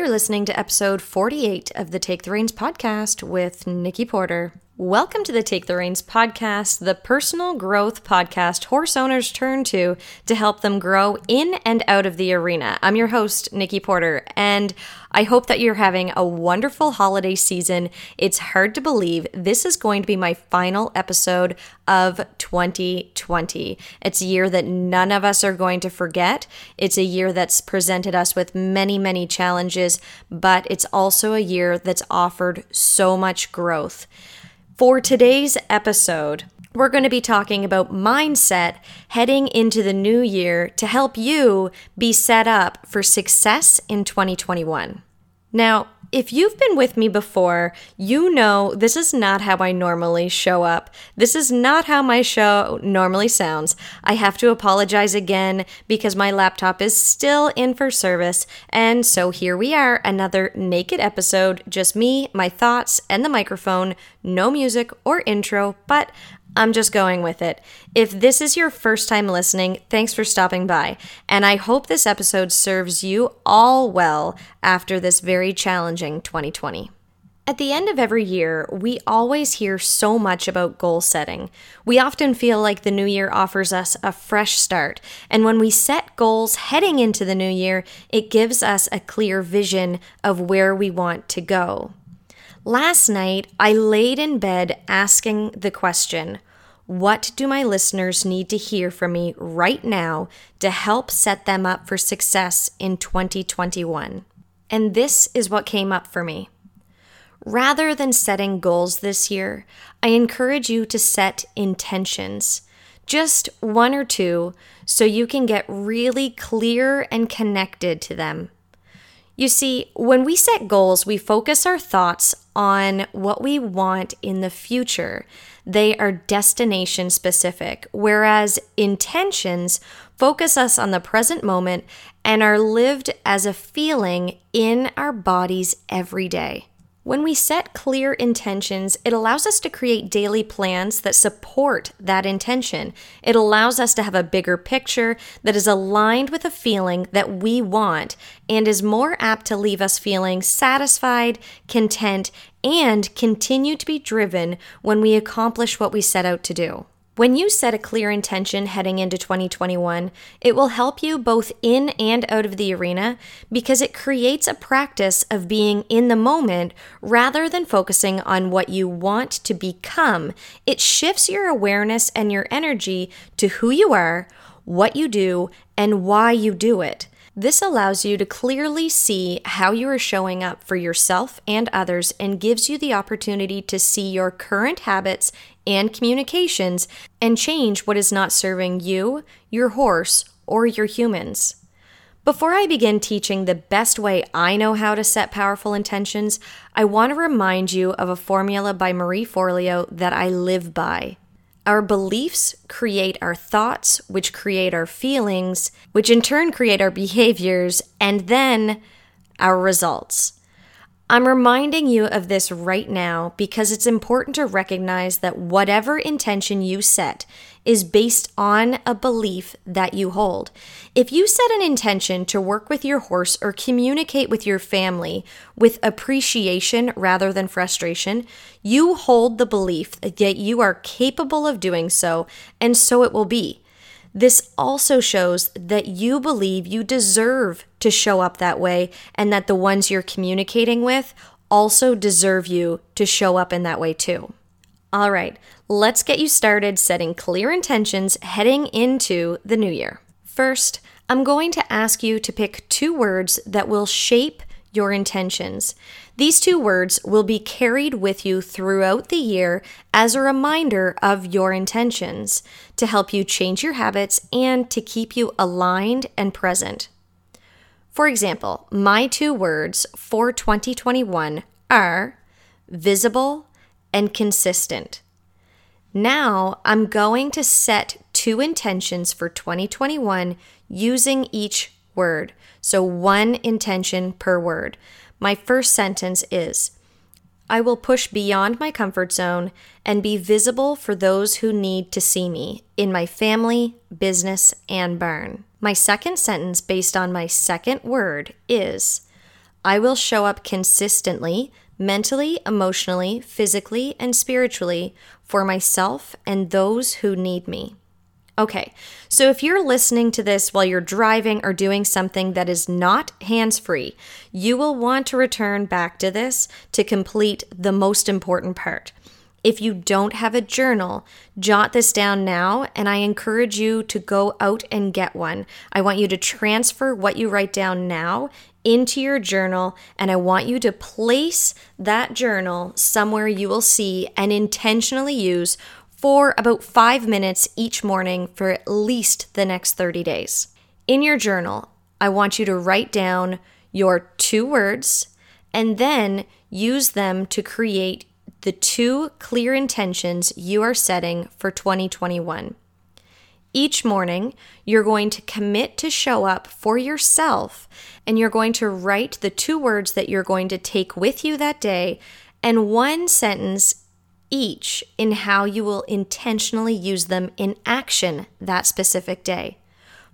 You're listening to episode 48 of the Take the Reins podcast with Nikki Porter. Welcome to the Take the Reins podcast, the personal growth podcast horse owners turn to to help them grow in and out of the arena. I'm your host, Nikki Porter, and I hope that you're having a wonderful holiday season. It's hard to believe this is going to be my final episode of 2020. It's a year that none of us are going to forget. It's a year that's presented us with many, many challenges, but it's also a year that's offered so much growth. For today's episode, we're going to be talking about mindset heading into the new year to help you be set up for success in 2021. Now, if you've been with me before, you know this is not how I normally show up. This is not how my show normally sounds. I have to apologize again because my laptop is still in for service. And so here we are, another naked episode, just me, my thoughts, and the microphone. No music or intro, but I'm just going with it. If this is your first time listening, thanks for stopping by, and I hope this episode serves you all well after this very challenging 2020. At the end of every year, we always hear so much about goal setting. We often feel like the new year offers us a fresh start, and when we set goals heading into the new year, it gives us a clear vision of where we want to go. Last night, I laid in bed asking the question What do my listeners need to hear from me right now to help set them up for success in 2021? And this is what came up for me. Rather than setting goals this year, I encourage you to set intentions, just one or two, so you can get really clear and connected to them. You see, when we set goals, we focus our thoughts on what we want in the future. They are destination specific, whereas intentions focus us on the present moment and are lived as a feeling in our bodies every day. When we set clear intentions, it allows us to create daily plans that support that intention. It allows us to have a bigger picture that is aligned with a feeling that we want and is more apt to leave us feeling satisfied, content, and continue to be driven when we accomplish what we set out to do. When you set a clear intention heading into 2021, it will help you both in and out of the arena because it creates a practice of being in the moment rather than focusing on what you want to become. It shifts your awareness and your energy to who you are, what you do, and why you do it. This allows you to clearly see how you are showing up for yourself and others and gives you the opportunity to see your current habits and communications and change what is not serving you, your horse, or your humans. Before I begin teaching the best way I know how to set powerful intentions, I want to remind you of a formula by Marie Forleo that I live by. Our beliefs create our thoughts, which create our feelings, which in turn create our behaviors, and then our results. I'm reminding you of this right now because it's important to recognize that whatever intention you set is based on a belief that you hold. If you set an intention to work with your horse or communicate with your family with appreciation rather than frustration, you hold the belief that you are capable of doing so, and so it will be. This also shows that you believe you deserve to show up that way and that the ones you're communicating with also deserve you to show up in that way too. All right, let's get you started setting clear intentions heading into the new year. First, I'm going to ask you to pick two words that will shape your intentions. These two words will be carried with you throughout the year as a reminder of your intentions to help you change your habits and to keep you aligned and present. For example, my two words for 2021 are visible and consistent. Now I'm going to set two intentions for 2021 using each word. So one intention per word. My first sentence is I will push beyond my comfort zone and be visible for those who need to see me in my family, business, and barn. My second sentence, based on my second word, is I will show up consistently, mentally, emotionally, physically, and spiritually for myself and those who need me. Okay, so if you're listening to this while you're driving or doing something that is not hands free, you will want to return back to this to complete the most important part. If you don't have a journal, jot this down now, and I encourage you to go out and get one. I want you to transfer what you write down now into your journal, and I want you to place that journal somewhere you will see and intentionally use for about five minutes each morning for at least the next 30 days. In your journal, I want you to write down your two words and then use them to create the two clear intentions you are setting for 2021. Each morning, you're going to commit to show up for yourself and you're going to write the two words that you're going to take with you that day and one sentence each in how you will intentionally use them in action that specific day.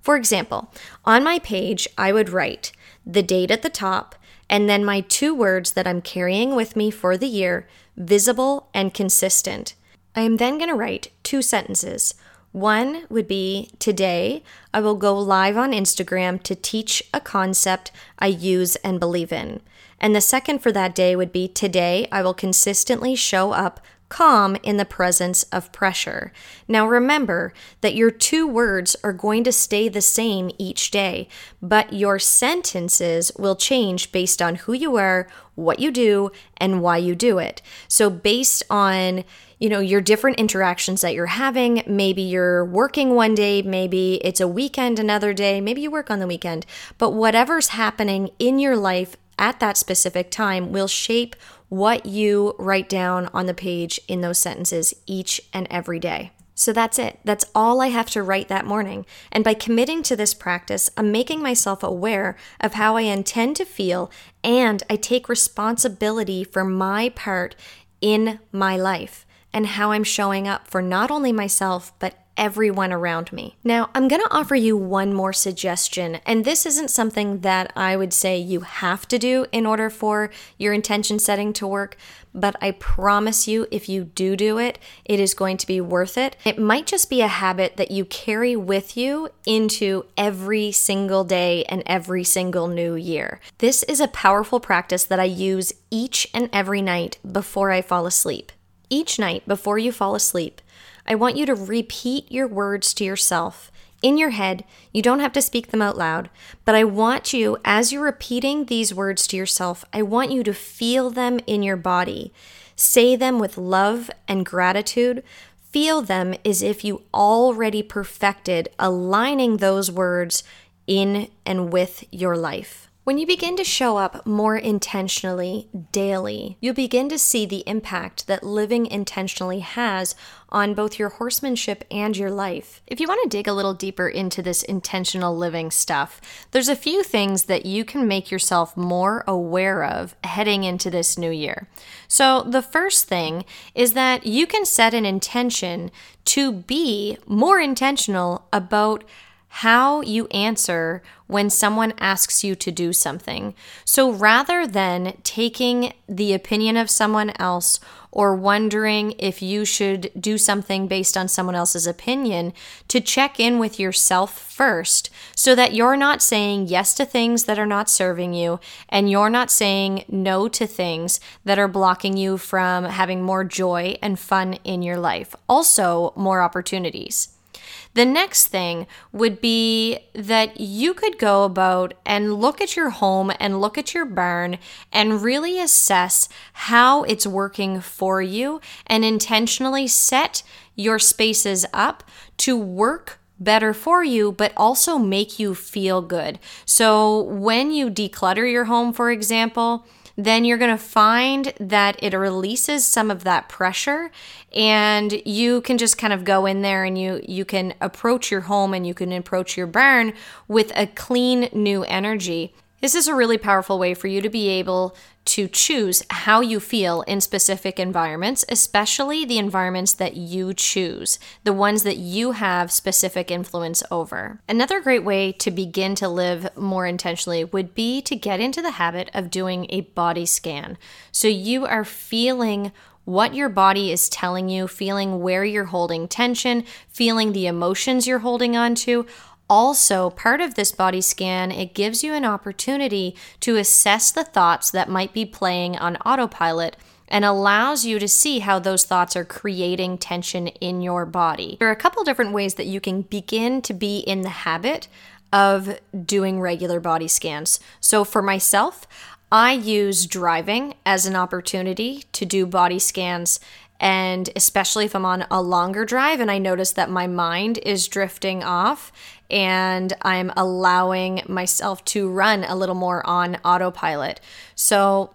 For example, on my page, I would write the date at the top and then my two words that I'm carrying with me for the year visible, and consistent. I am then going to write two sentences. One would be Today, I will go live on Instagram to teach a concept I use and believe in. And the second for that day would be Today, I will consistently show up calm in the presence of pressure. Now remember that your two words are going to stay the same each day, but your sentences will change based on who you are, what you do, and why you do it. So based on you know your different interactions that you're having maybe you're working one day maybe it's a weekend another day maybe you work on the weekend but whatever's happening in your life at that specific time will shape what you write down on the page in those sentences each and every day. So that's it. That's all I have to write that morning. And by committing to this practice, I'm making myself aware of how I intend to feel and I take responsibility for my part in my life and how I'm showing up for not only myself, but everyone around me. Now, I'm going to offer you one more suggestion, and this isn't something that I would say you have to do in order for your intention setting to work, but I promise you, if you do do it, it is going to be worth it. It might just be a habit that you carry with you into every single day and every single new year. This is a powerful practice that I use each and every night before I fall asleep. Each night before you fall asleep, I want you to repeat your words to yourself in your head. You don't have to speak them out loud, but I want you, as you're repeating these words to yourself, I want you to feel them in your body. Say them with love and gratitude. Feel them as if you already perfected aligning those words in and with your life. When you begin to show up more intentionally daily, you begin to see the impact that living intentionally has on both your horsemanship and your life. If you want to dig a little deeper into this intentional living stuff, there's a few things that you can make yourself more aware of heading into this new year. So, the first thing is that you can set an intention to be more intentional about how you answer when someone asks you to do something. So rather than taking the opinion of someone else or wondering if you should do something based on someone else's opinion, to check in with yourself first so that you're not saying yes to things that are not serving you and you're not saying no to things that are blocking you from having more joy and fun in your life. Also, more opportunities. The next thing would be that you could go about and look at your home and look at your barn and really assess how it's working for you and intentionally set your spaces up to work better for you, but also make you feel good. So when you declutter your home, for example, then you're going to find that it releases some of that pressure and you can just kind of go in there and you you can approach your home and you can approach your barn with a clean new energy. This is a really powerful way for you to be able to choose how you feel in specific environments, especially the environments that you choose, the ones that you have specific influence over. Another great way to begin to live more intentionally would be to get into the habit of doing a body scan. So you are feeling what your body is telling you, feeling where you're holding tension, feeling the emotions you're holding on to. Also, part of this body scan, it gives you an opportunity to assess the thoughts that might be playing on autopilot and allows you to see how those thoughts are creating tension in your body. There are a couple different ways that you can begin to be in the habit of doing regular body scans. So, for myself, I use driving as an opportunity to do body scans and especially if I'm on a longer drive and I notice that my mind is drifting off and I'm allowing myself to run a little more on autopilot. So,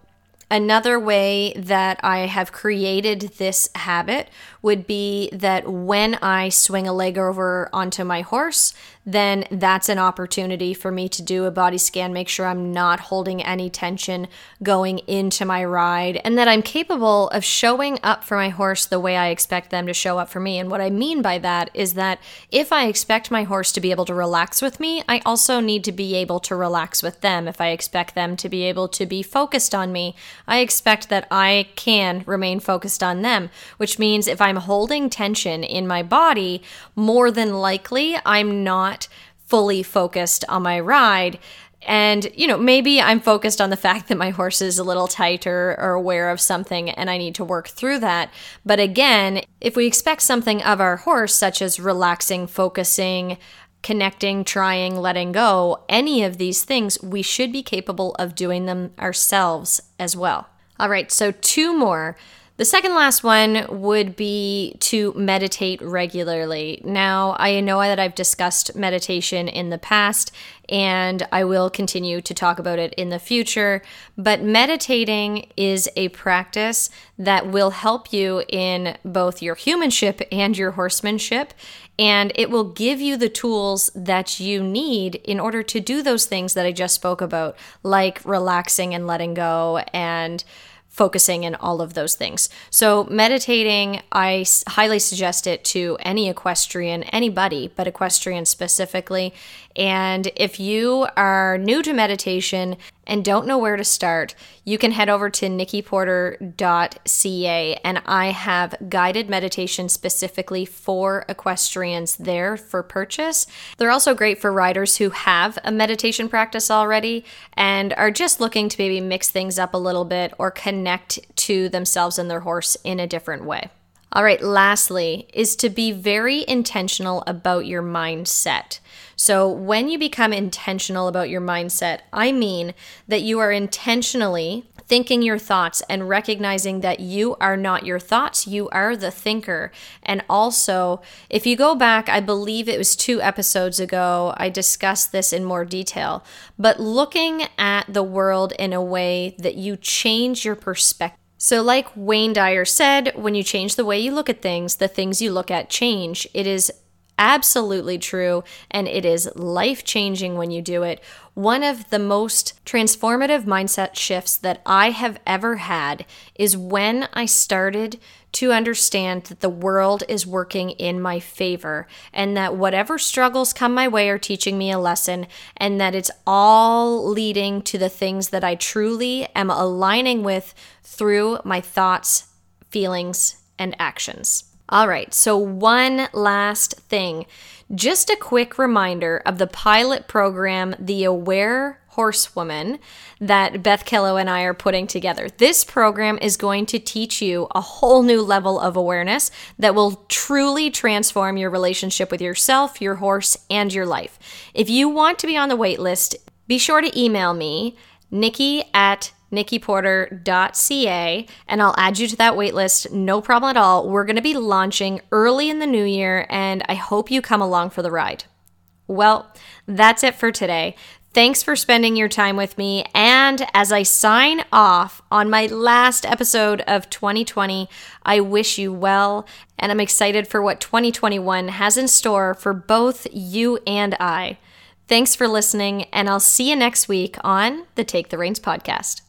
another way that I have created this habit would be that when I swing a leg over onto my horse, then that's an opportunity for me to do a body scan, make sure I'm not holding any tension going into my ride, and that I'm capable of showing up for my horse the way I expect them to show up for me. And what I mean by that is that if I expect my horse to be able to relax with me, I also need to be able to relax with them. If I expect them to be able to be focused on me, I expect that I can remain focused on them, which means if I'm holding tension in my body, more than likely I'm not fully focused on my ride. And, you know, maybe I'm focused on the fact that my horse is a little tighter or aware of something and I need to work through that. But again, if we expect something of our horse, such as relaxing, focusing, connecting, trying, letting go, any of these things, we should be capable of doing them ourselves as well. All right, so two more. The second last one would be to meditate regularly. Now, I know that I've discussed meditation in the past and I will continue to talk about it in the future, but meditating is a practice that will help you in both your humanship and your horsemanship. And it will give you the tools that you need in order to do those things that I just spoke about, like relaxing and letting go and focusing and all of those things. So, meditating, I highly suggest it to any equestrian, anybody, but equestrian specifically. And if you are new to meditation and don't know where to start, you can head over to nikkiporter.ca and I have guided meditation specifically for equestrians there for purchase. They're also great for riders who have a meditation practice already and are just looking to maybe mix things up a little bit or connect to themselves and their horse in a different way. All right, lastly, is to be very intentional about your mindset. So, when you become intentional about your mindset, I mean that you are intentionally thinking your thoughts and recognizing that you are not your thoughts, you are the thinker. And also, if you go back, I believe it was two episodes ago, I discussed this in more detail, but looking at the world in a way that you change your perspective so, like Wayne Dyer said, when you change the way you look at things, the things you look at change. It is absolutely true and it is life changing when you do it. One of the most transformative mindset shifts that I have ever had is when I started to understand that the world is working in my favor and that whatever struggles come my way are teaching me a lesson and that it's all leading to the things that I truly am aligning with through my thoughts, feelings, and actions. All right, so one last thing. Just a quick reminder of the pilot program, The Aware Horsewoman, that Beth Killow and I are putting together. This program is going to teach you a whole new level of awareness that will truly transform your relationship with yourself, your horse, and your life. If you want to be on the wait list, be sure to email me, nikki at nikkiporter.ca and I'll add you to that waitlist. No problem at all. We're going to be launching early in the new year and I hope you come along for the ride. Well, that's it for today. Thanks for spending your time with me. And as I sign off on my last episode of 2020, I wish you well, and I'm excited for what 2021 has in store for both you and I. Thanks for listening, and I'll see you next week on the Take the Reins podcast.